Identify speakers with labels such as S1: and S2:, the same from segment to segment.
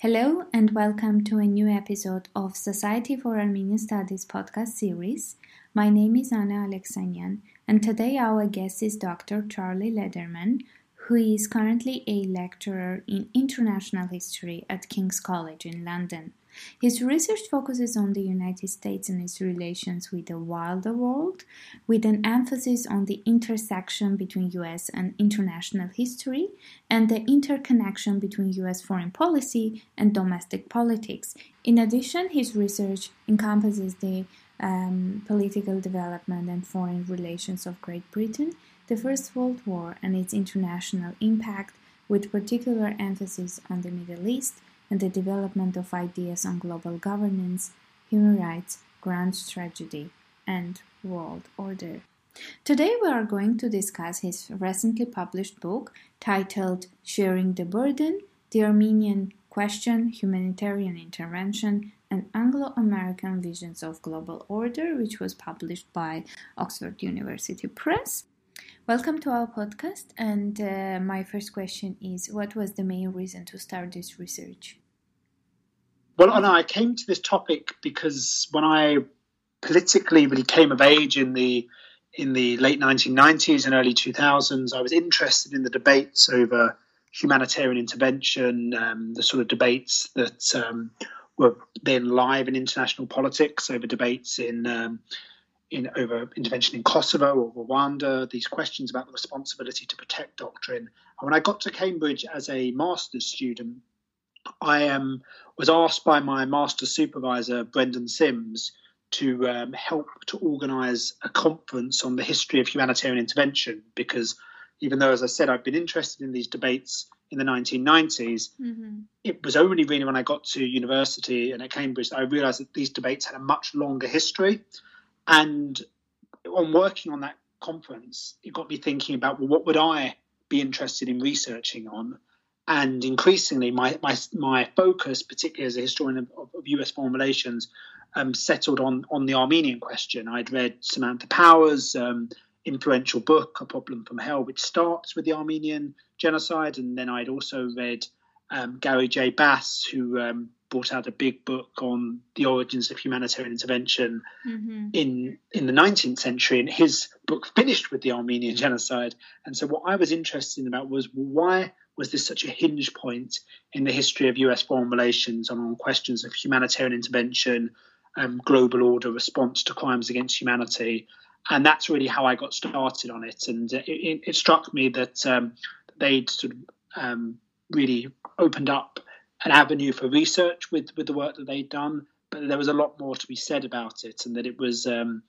S1: Hello and welcome to a new episode of Society for Armenian Studies podcast series. My name is Anna Alexanian and today our guest is Dr. Charlie Laderman, who is currently a lecturer in international history at King's College in London. His research focuses on the United States and its relations with the wider world, with an emphasis on the intersection between US and international history and the interconnection between US foreign policy and domestic politics. In addition, his research encompasses the um, political development and foreign relations of Great Britain, the First World War, and its international impact, with particular emphasis on the Middle East and the development of ideas on global governance, human rights, grand strategy, and world order. Today we are going to discuss his recently published book titled Sharing the Burden The Armenian Question, Humanitarian Intervention, and Anglo American Visions of Global Order, which was published by Oxford University Press. Welcome to our podcast. And uh, my first question is What was the main reason to start this research?
S2: Well, Anna, I came to this topic because when I politically really came of age in the in the late 1990s and early 2000s, I was interested in the debates over humanitarian intervention, um, the sort of debates that um, were then live in international politics, over debates in um, in over intervention in Kosovo or Rwanda, these questions about the responsibility to protect doctrine. And when I got to Cambridge as a master's student, I um, was asked by my master supervisor, Brendan Simms, to um, help to organise a conference on the history of humanitarian intervention because even though, as I said, I've been interested in these debates in the 1990s, mm-hmm. it was only really when I got to university and at Cambridge that I realised that these debates had a much longer history. And on working on that conference, it got me thinking about well, what would I be interested in researching on? And increasingly, my, my, my focus, particularly as a historian of, of, US foreign relations, um, settled on, on the Armenian question. I'd read Samantha Power's um, influential book, A Problem from Hell, which starts with the Armenian genocide. And then I'd also read um, Gary J. Bass, who um, brought out a big book on the origins of humanitarian intervention mm-hmm. in in the 19th century, and his book finished with the Armenian genocide. And so, what I was interested in about was why was this such a hinge point in the history of U.S. foreign relations on questions of humanitarian intervention, um, global order, response to crimes against humanity, and that's really how I got started on it. And it, it, it struck me that um, they'd sort of um, really opened up an avenue for research with with the work that they'd done, but there was a lot more to be said about it, and that it was um,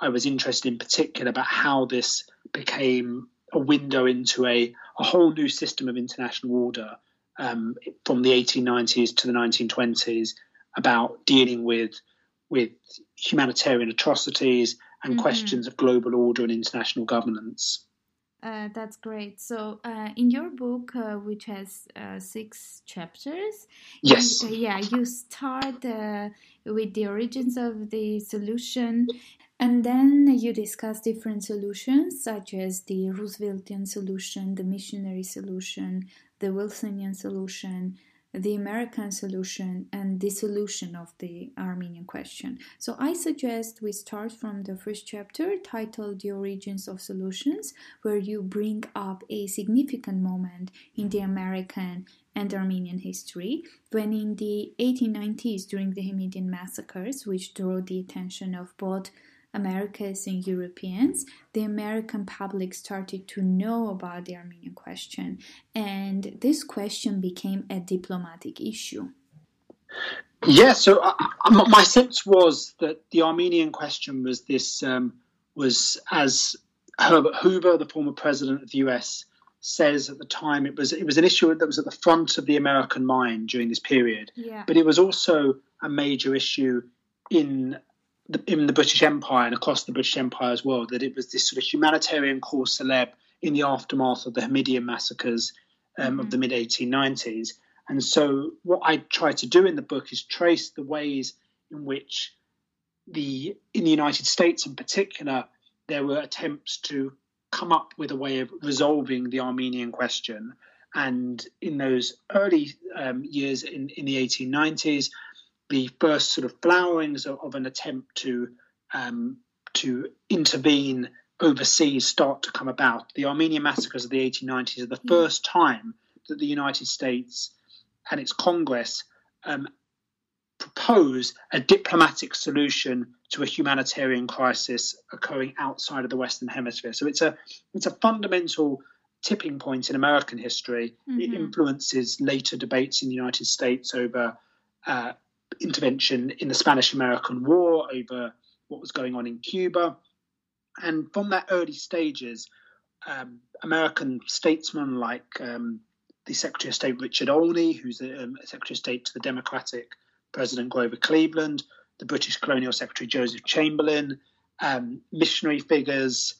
S2: I was interested in particular about how this became a window into a, a whole new system of international order um, from the 1890s to the 1920s about dealing with with humanitarian atrocities and mm-hmm. questions of global order and international governance.
S1: Uh, that's great. So, uh, in your book, uh, which has uh, six chapters,
S2: yes,
S1: you, uh, yeah, you start uh, with the origins of the solution, and then you discuss different solutions, such as the Rooseveltian solution, the missionary solution, the Wilsonian solution, the American solution and the solution of the Armenian question. So I suggest we start from the first chapter titled The Origins of Solutions, where you bring up a significant moment in the American and Armenian history when in the 1890s during the Hamidian massacres, which drew the attention of both Americans and Europeans, the American public started to know about the Armenian question, and this question became a diplomatic issue.
S2: Yeah, so uh, uh my sense was that the Armenian question was this um, was as Herbert Hoover, the former president of the U.S., says at the time it was it was an issue that was at the front of the American mind during this period.
S1: Yeah.
S2: But it was also a major issue in the, in the British Empire and across the British Empire as well, that it was this sort of humanitarian cause celeb in the aftermath of the Hamidian massacres um, mm-hmm. of the mid 1890s. And so, what I try to do in the book is trace the ways in which the in the United States, in particular, there were attempts to come up with a way of resolving the Armenian question, And in those early um, years in, in the 1890s, the first sort of flowerings of, of an attempt to um, to intervene overseas start to come about. The Armenian massacres of the 1890s are the first time that the United States and its Congress um, propose a diplomatic solution to a humanitarian crisis occurring outside of the Western Hemisphere. So it's a it's a fundamental tipping point in American history. Mm-hmm. It influences later debates in the United States over uh, intervention in the Spanish American War, over what was going on in Cuba. And from that early stages, um, American statesmen like um, the Secretary of State Richard Olney, who's a, um, Secretary of State to the Democratic President Grover Cleveland, the British Colonial Secretary Joseph Chamberlain, um, missionary figures,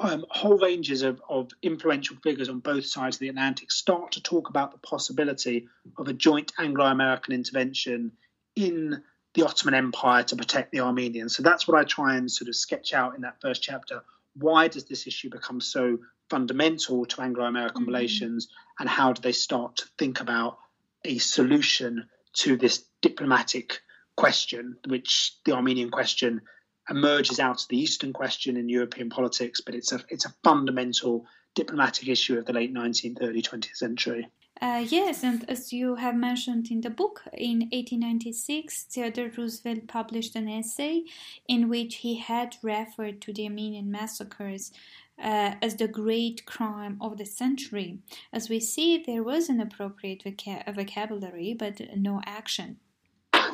S2: um, whole ranges of, of influential figures on both sides of the Atlantic start to talk about the possibility of a joint Anglo American intervention in the Ottoman Empire to protect the Armenians. So that's what I try and sort of sketch out in that first chapter. Why does this issue become so fundamental to Anglo American mm-hmm. relations, and how do they start to think about a solution to this diplomatic question, which the Armenian question emerges out of the Eastern question in European politics, but it's a it's a fundamental diplomatic issue of the late 19th, early 20th century.
S1: Uh, yes, and as you have mentioned in the book, in 1896, Theodore Roosevelt published an essay in which he had referred to the Armenian massacres uh, as the great crime of the century. As we see, there was an appropriate voca- vocabulary, but no action.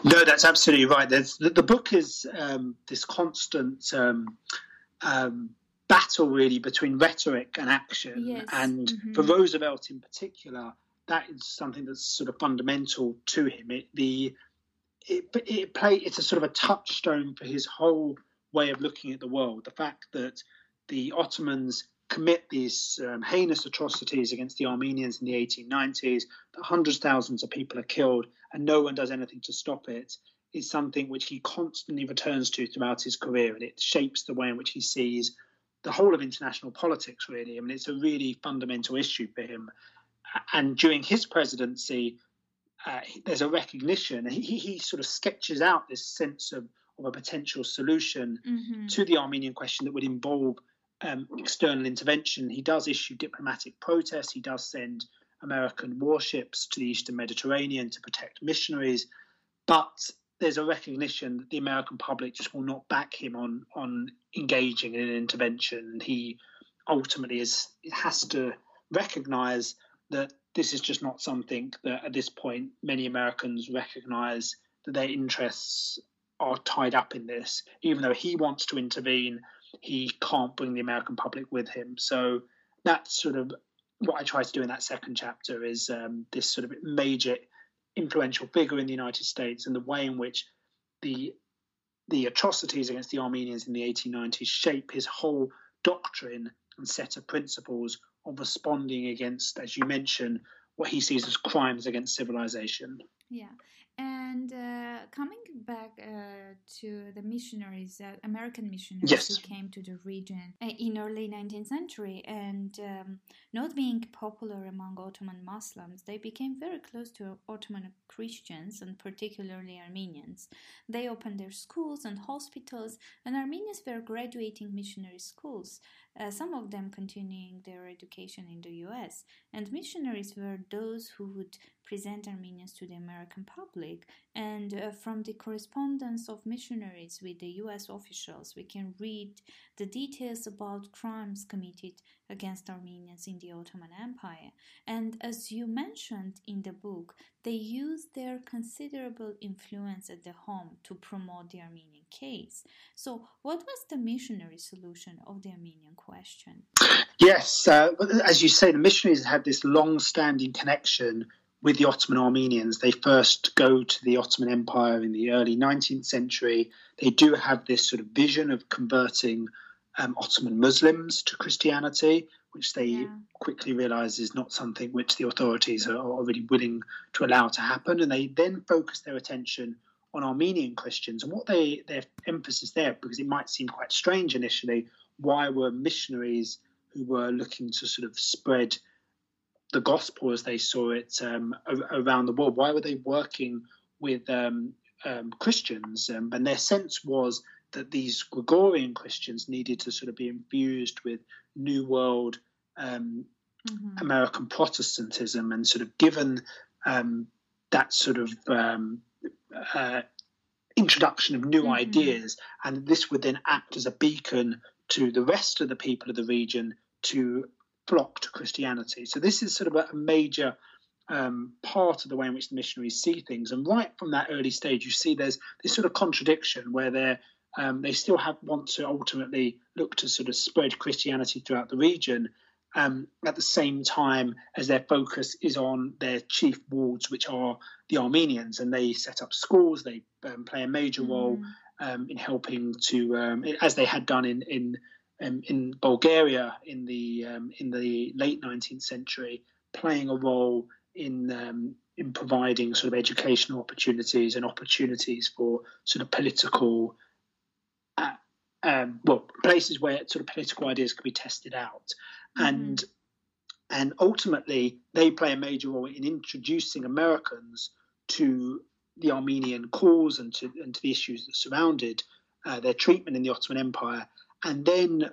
S2: No, that's absolutely right. The, the, book is um, this constant um, um, battle, really, between rhetoric and action.
S1: Yes.
S2: And
S1: mm-hmm.
S2: for Roosevelt in particular, that is something that's sort of fundamental to him. It, the it, it play it's a sort of a touchstone for his whole way of looking at the world. The fact that the Ottomans commit these um, heinous atrocities against the Armenians in the 1890s, that hundreds of thousands of people are killed, and no one does anything to stop it, is something which he constantly returns to throughout his career, and it shapes the way in which he sees the whole of international politics. Really, I mean, it's a really fundamental issue for him. And during his presidency, uh, there's a recognition. He, he sort of sketches out this sense of, of a potential solution
S1: mm-hmm.
S2: to the Armenian question that would involve um, external intervention. He does issue diplomatic protests. He does send American warships to the Eastern Mediterranean to protect missionaries. But there's a recognition that the American public just will not back him on on engaging in an intervention. He ultimately is has to recognize that this is just not something that at this point many Americans recognize that their interests are tied up in this. Even though he wants to intervene, he can't bring the American public with him. So that's sort of what I try to do in that second chapter is um, this sort of major influential figure in the United States and the way in which the the atrocities against the Armenians in the 1890s shape his whole doctrine and set of principles of responding against, as you mentioned, what he sees as crimes against civilization.
S1: Yeah, and uh, coming back uh, to the missionaries, uh, American missionaries
S2: yes.
S1: who came to the region uh, in early 19th century, and um, not being popular among Ottoman Muslims, they became very close to Ottoman Christians and particularly Armenians. They opened their schools and hospitals, and Armenians were graduating missionary schools uh, some of them continuing their education in the US. And missionaries were those who would present Armenians to the American public. And uh, from the correspondence of missionaries with the US officials, we can read the details about crimes committed against Armenians in the Ottoman Empire. And as you mentioned in the book, they used their considerable influence at the home to promote the Armenian case. So, what was the missionary solution of the Armenian question?
S2: Yes, uh, as you say, the missionaries had this long standing connection with the Ottoman Armenians. They first go to the Ottoman Empire in the early 19th century. They do have this sort of vision of converting um, Ottoman Muslims to Christianity, which they yeah. quickly realize is not something which the authorities are already willing to allow to happen. And they then focus their attention on Armenian Christians and what they their emphasis there, because it might seem quite strange initially, why were missionaries who were looking to sort of spread the gospel as they saw it um, around the world. Why were they working with um, um, Christians? Um, and their sense was that these Gregorian Christians needed to sort of be infused with New World um, mm-hmm. American Protestantism and sort of given um, that sort of uh, introduction of new mm-hmm. ideas, and this would then act as a beacon to the rest of the people of the region to flock to Christianity. So this is sort of a major um, part of the way in which the missionaries see things. And right from that early stage, you see there's this sort of contradiction where they're um, they still have want to ultimately look to sort of spread Christianity throughout the region, um, at the same time as their focus is on their chief wards, which are the Armenians, and they set up schools. They um, play a major role mm. um, in helping to, um, as they had done in in um, in Bulgaria in the um, in the late 19th century, playing a role in in providing sort of educational opportunities and opportunities for sort of political um, well, places where sort of political ideas could be tested out, mm-hmm. and and ultimately they play a major role in introducing Americans to the Armenian cause and to and to the issues that surrounded uh, their treatment in the Ottoman Empire, and then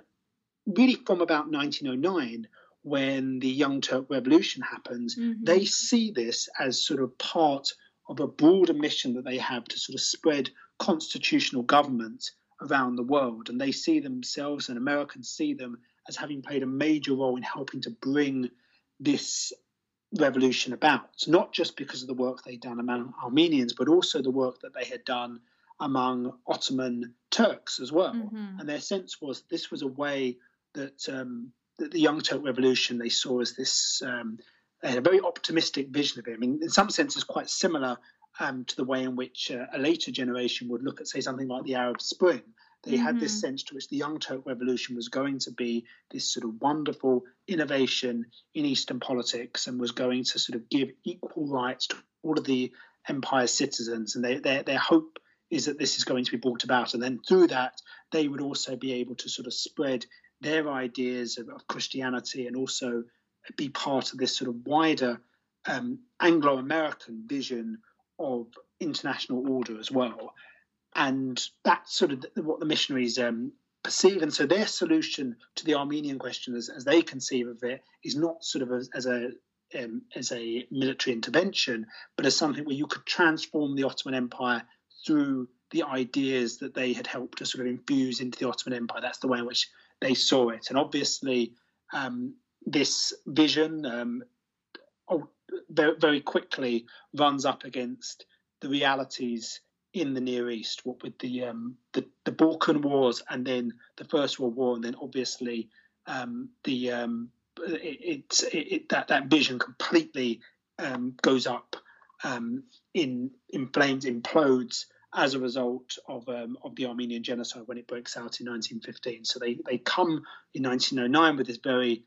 S2: really from about 1909 when the Young Turk Revolution happens, mm-hmm. they see this as sort of part of a broader mission that they have to sort of spread constitutional government around the world, and they see themselves, and Americans see them as having played a major role in helping to bring this revolution about, not just because of the work they'd done among Armenians, but also the work that they had done among Ottoman Turks as well. Mm-hmm. And their sense was this was a way that, um, that the Young Turk Revolution they saw as this um, a very optimistic vision of it. I mean, in some senses, quite similar um, to the way in which uh, a later generation would look at, say, something like the Arab Spring. They mm-hmm. had this mm-hmm. sense to which the Young Turk Revolution was going to be this sort of wonderful innovation in Eastern politics and was going to sort of give equal rights to all of the empire's citizens. And they, their, their hope is that this is going to be brought about. And then through that, they would also be able to sort of spread their ideas of, of Christianity and also be part of this sort of wider um, Anglo American vision of international order as well. And that's sort of what the missionaries um, perceive. And so their solution to the Armenian question, as, as they conceive of it, is not sort of as, as a um, as a military intervention, but as something where you could transform the Ottoman Empire through the ideas that they had helped to sort of infuse into the Ottoman Empire. That's the way in which they saw it. And obviously, um, this vision um, very, very quickly runs up against the realities in the Near East, what with the um, the, the Balkan Wars and then the First World War, and then obviously um, the um, it, it, it, that that vision completely um, goes up um, in flames, implodes as a result of um, of the Armenian genocide when it breaks out in 1915. So they they come in 1909 with this very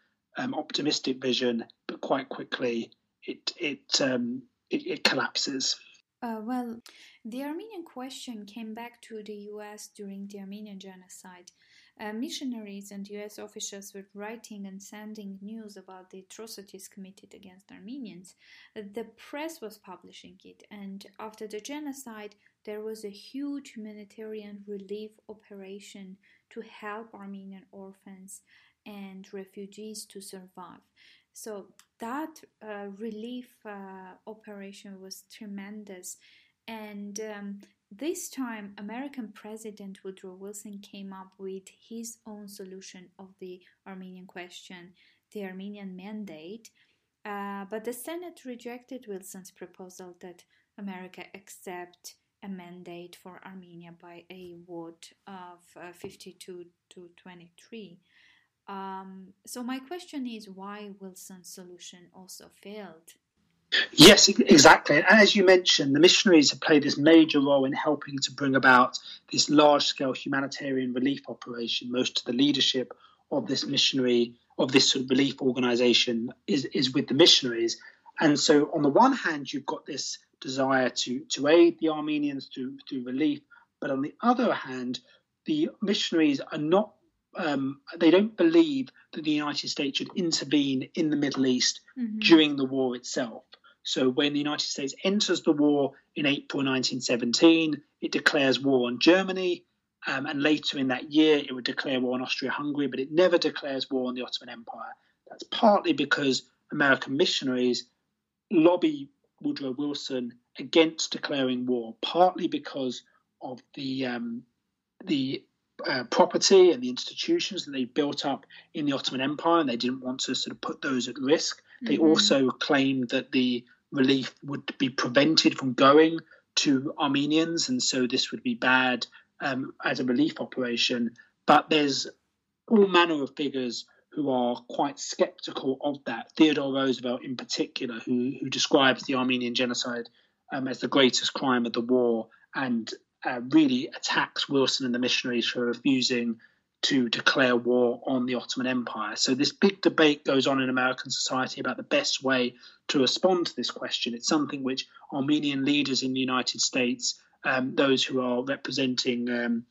S2: optimistic vision, but quite quickly it it um, it, it, collapses.
S1: Uh, well, the Armenian question came back to the U.S. during the Armenian genocide. Uh, missionaries and U.S. officials were writing and sending news about the atrocities committed against Armenians. The press was publishing it, and after the genocide, there was a huge humanitarian relief operation to help Armenian orphans and refugees to survive. So that uh, relief uh, operation was tremendous. And um, this time, American President Woodrow Wilson came up with his own solution of the Armenian question, the Armenian Mandate. Uh, but the Senate rejected Wilson's proposal that America accept a mandate for Armenia by a vote of uh, 52 to 23. Um, so my question is why Wilson's solution also failed.
S2: Yes, exactly. And as you mentioned, the missionaries have played this major role in helping to bring about this large scale humanitarian relief operation. Most of the leadership of this missionary, of this sort of relief organization, is, is with the missionaries. And so, on the one hand, you've got this desire to, to aid the Armenians through, through relief, but on the other hand, the missionaries are not um, they don't believe that the United States should intervene in the Middle East
S1: Mhm.
S2: during the war itself. So when the United States enters the war in April 1917, it declares war on Germany, um, and later in that year it would declare war on Austria-Hungary, but it never declares war on the Ottoman Empire. That's partly because American missionaries lobby Woodrow Wilson against declaring war, partly because of the um, the uh, property and the institutions that they built up in the Ottoman Empire, and they didn't want to sort of put those at risk. They
S1: Mhm.
S2: also claimed that the relief would be prevented from going to Armenians, and so this would be bad um, as a relief operation. But there's all manner of figures who are quite skeptical of that. Theodore Roosevelt, in particular, who, who describes the Armenian genocide um, as the greatest crime of the war and uh, really attacks Wilson and the missionaries for refusing to declare war on the Ottoman Empire. So, this big debate goes on in American society about the best way to respond to this question. It's something which Armenian leaders in the United States, um, those who are representing um,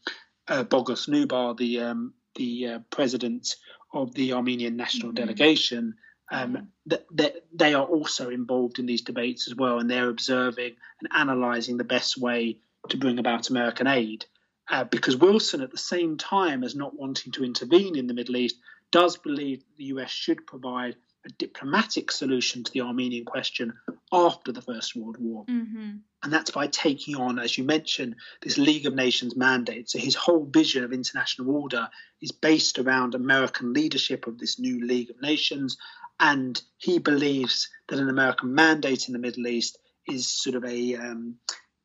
S2: uh, Boghos Nubar, the um, the uh, president of the Armenian national
S1: Mhm.
S2: delegation, um, that, that they are also involved in these debates as well, and they're observing and analysing the best way to bring about American aid. Uh, because Wilson, at the same time as not wanting to intervene in the Middle East, does believe the US should provide a diplomatic solution to the Armenian question after the First World War.
S1: Mhm.
S2: And that's by taking on, as you mentioned, this League of Nations mandate. So his whole vision of international order is based around American leadership of this new League of Nations. And he believes that an American mandate in the Middle East is sort of a um,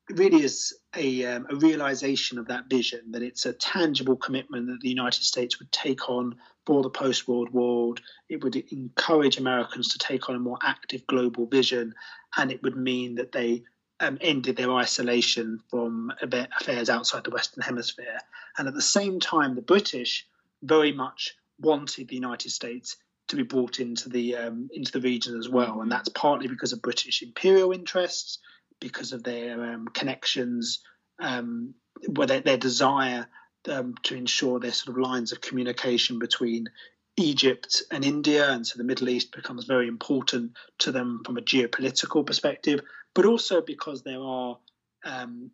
S2: really is a, um, a realization of that vision that it's a tangible commitment that the United States would take on for the post World War. It would encourage Americans to take on a more active global vision, and it would mean that they um, ended their isolation from affairs outside the Western Hemisphere. And at the same time, the British very much wanted the United States to be brought into the um, into the region as well, and that's partly because of British imperial interests, because of their um, connections, um, their, their desire um, to ensure their sort of lines of communication between Egypt and India, and so the Middle East becomes very important to them from a geopolitical perspective, but also because there are um,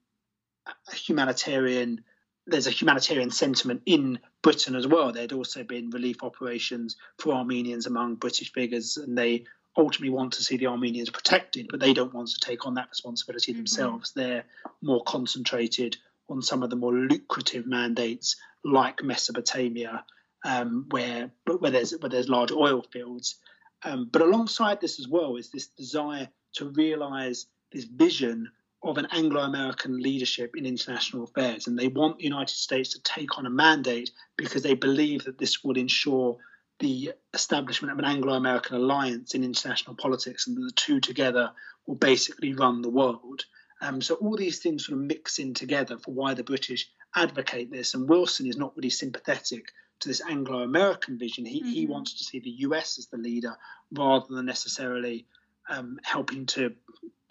S2: a humanitarian there's a humanitarian sentiment in Britain as well. There'd also been relief operations for Armenians among British figures, and they ultimately want to see the Armenians protected, but they don't want to take on that responsibility
S1: Mhm.
S2: themselves. They're more concentrated on some of the more lucrative mandates like Mesopotamia, um, where where there's where there's large oil fields. Um, but alongside this as well is this desire to realise this vision of an Anglo-American leadership in international affairs, and they want the United States to take on a mandate because they believe that this would ensure the establishment of an Anglo-American alliance in international politics, and that the two together will basically run the world. Um, so all these things sort of mix in together for why the British advocate this, and Wilson is not really sympathetic to this Anglo-American vision. He he
S1: Mhm.
S2: wants to see the US as the leader rather than necessarily um, helping to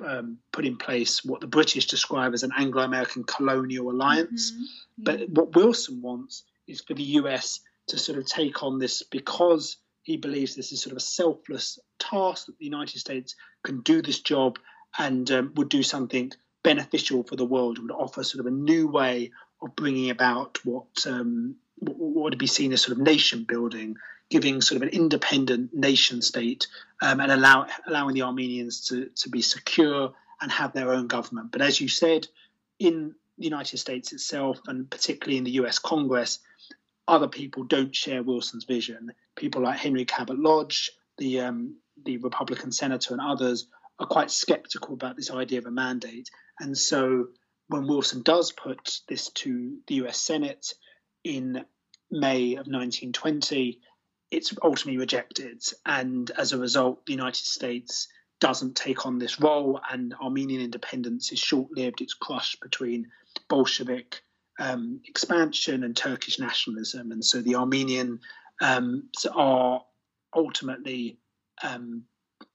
S2: um, put in place what the British describe as an Anglo-American colonial alliance.
S1: Mhm.
S2: But what Wilson wants is for the US to sort of take on this because he believes this is sort of a selfless task that the United States can do this job and um, would do something beneficial for the world, would offer sort of a new way of bringing about what um, what would be seen as sort of nation building, giving sort of an independent nation state um, and allow, allowing the Armenians to, to be secure and have their own government. But as you said, in the United States itself, and particularly in the US Congress, other people don't share Wilson's vision. People like Henry Cabot Lodge, the um, the Republican senator, and others are quite skeptical about this idea of a mandate. And so, when Wilson does put this to the US Senate in May of 1920, it's ultimately rejected. And as a result, the United States doesn't take on this role, and Armenian independence is short lived. It's crushed between Bolshevik um, expansion and Turkish nationalism. And so the Armenian um, are ultimately, um,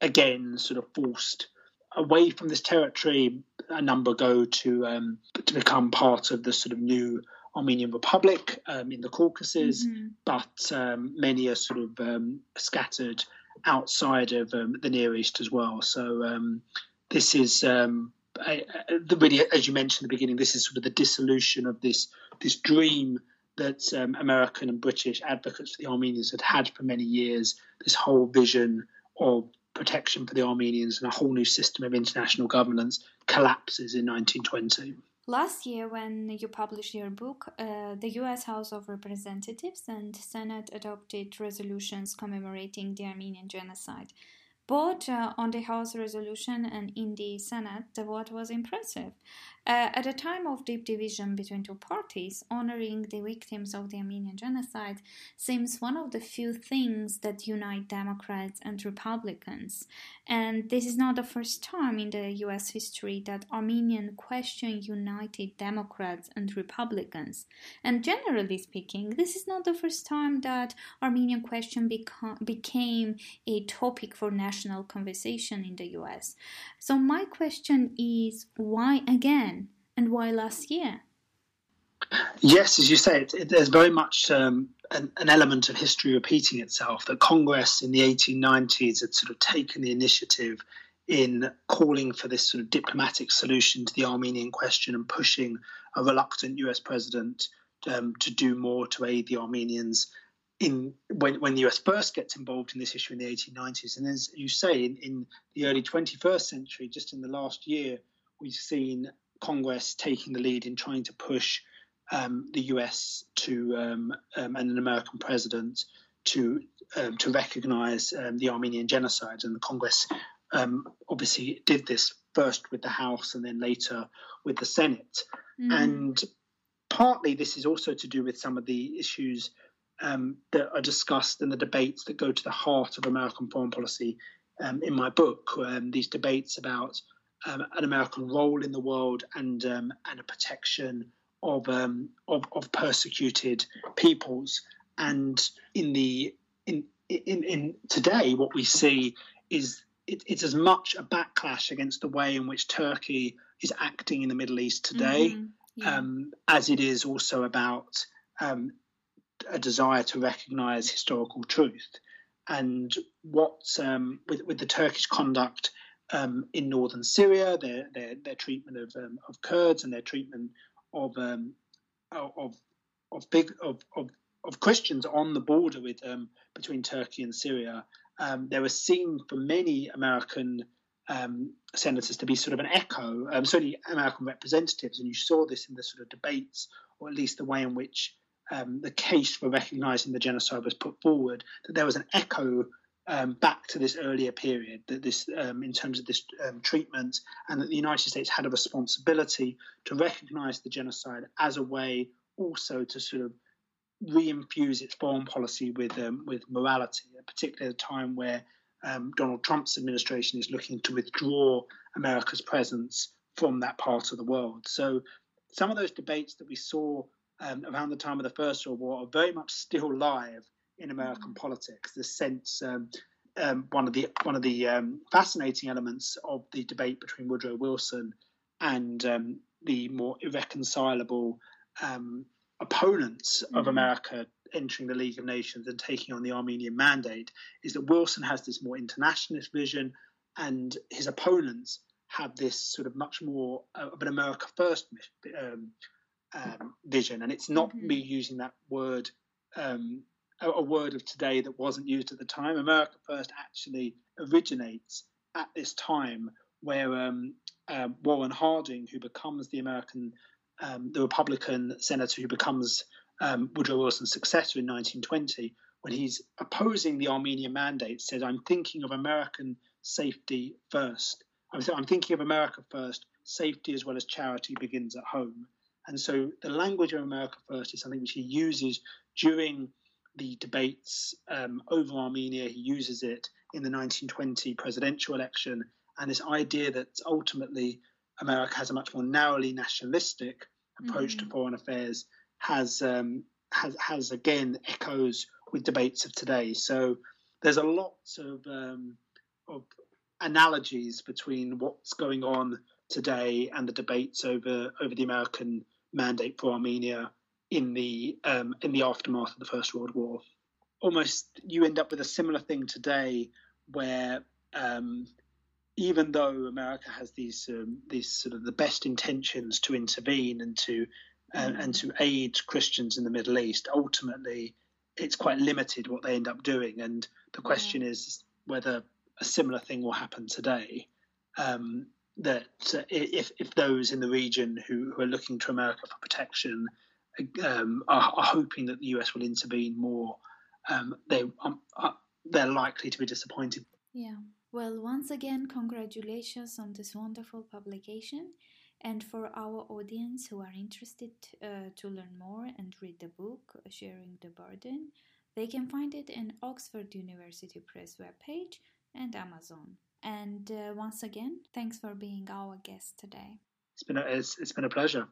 S2: again, sort of forced away from this territory. A number go to um, to become part of the sort of new Armenian Republic um, in the Caucasus, mm-hmm. but um, many are sort of um, scattered outside of um, the Near East as well. So um, this is um, the really, as you mentioned at the beginning, this is sort of the dissolution of this this dream that American and British advocates for the Armenians had had for many years. This whole vision of protection for the Armenians and a whole new system of international governance collapses in 1920.
S1: Last year, when you published your book, uh, the US House of Representatives and Senate adopted resolutions commemorating the Armenian genocide. Both uh, on the House resolution and in the Senate, the vote was impressive. Uh, at a time of deep division between two parties, honoring the victims of the Armenian genocide seems one of the few things that unite Democrats and Republicans. And this is not the first time in the US history that Armenian question united Democrats and Republicans. And generally speaking, this is not the first time that Armenian question beca- became a topic for national national conversation in the US. So, my question is why again and why last year?
S2: Yes, as you say, it, it, there's very much um, an, an, element of history repeating itself. That Congress in the 1890s had sort of taken the initiative in calling for this sort of diplomatic solution to the Armenian question and pushing a reluctant US president um, to do more to aid the Armenians in when, when the US first gets involved in this issue in the 1890s. And as you say, in, in the early 21st century, just in the last year, we've seen Congress taking the lead in trying to push um, the US to um, um, and an American president to um, to recognise um, the Armenian genocide, and the Congress um, obviously did this first with the House and then later with the Senate. Mm. And partly this is also to do with some of the issues um, that are discussed in the debates that go to the heart of American foreign policy um, in my book. Um, these debates about um, an American role in the world and um, and a protection of, um, of, of persecuted peoples. And in the in in, in today, what we see is it, it's as much a backlash against the way in which Turkey is acting in the Middle East today, mm-hmm. yeah. as it is also about um, a desire to recognise historical truth. And what um, with, with the Turkish conduct um, in northern Syria, their their, their treatment of, um, of Kurds and their treatment of um, of of big of, of, of Christians on the border with um, between Turkey and Syria, um, they were seen for many American senators to be sort of an echo, um, certainly American representatives, and you saw this in the sort of debates, or at least the way in which um, the case for recognising the genocide was put forward, that there was an echo um, back to this earlier period, that this um, in terms of this um, treatment, and that the United States had a responsibility to recognise the genocide as a way also to sort of re-infuse its foreign policy with um, with morality, particularly at a time where um, Donald Trump's administration is looking to withdraw America's presence from that part of the world. So some of those debates that we saw um, around the time of the First World War are very much still live in American mm. politics. The sense, um, um, one of the one of the um, fascinating elements of the debate between Woodrow Wilson and um, the more irreconcilable um, opponents mm. of America entering the League of Nations and taking on the Armenian Mandate is that Wilson has this more internationalist vision, and his opponents have this sort of much more uh, of an America First um, um, vision, and it's not mm-hmm. me using that word, um, a, word of today that wasn't used at the time. America First actually originates at this time where um, uh, Warren Harding, who becomes the American, um, the Republican senator who becomes um, Woodrow Wilson's successor in 1920, when he's opposing the Armenian mandate, says, "I'm thinking of American safety first. I'm, th- I'm thinking of America first. Safety as well as charity begins at home." And so the language of America First is something which he uses during the debates um, over Armenia. He uses it in the 1920 presidential election. And this idea that ultimately America has a much more narrowly nationalistic approach mm-hmm. to foreign affairs has, um, has, has again echoes with debates of today. So there's a lot of, um, of analogies between what's going on today and the debates over over the American mandate for Armenia in the um, in the aftermath of the First World War. Almost, you end up with a similar thing today, where um, even though America has these um, these sort of the best intentions to intervene and to uh, and to aid Christians in the Middle East, ultimately it's quite limited what they end up doing. And the question yeah. is whether a similar thing will happen today. Um, that uh, if if those in the region who, who, are looking to America for protection um, are, are, hoping that the US will intervene more, um, they um, are, they're likely to be disappointed.
S1: Yeah. Well, once again, congratulations on this wonderful publication. And for our audience who are interested uh, to learn more and read the book, Sharing the Burden, they can find it in Oxford University Press webpage and Amazon. And uh, once again, thanks for being our guest today.
S2: It's been a, it's, it's been a pleasure.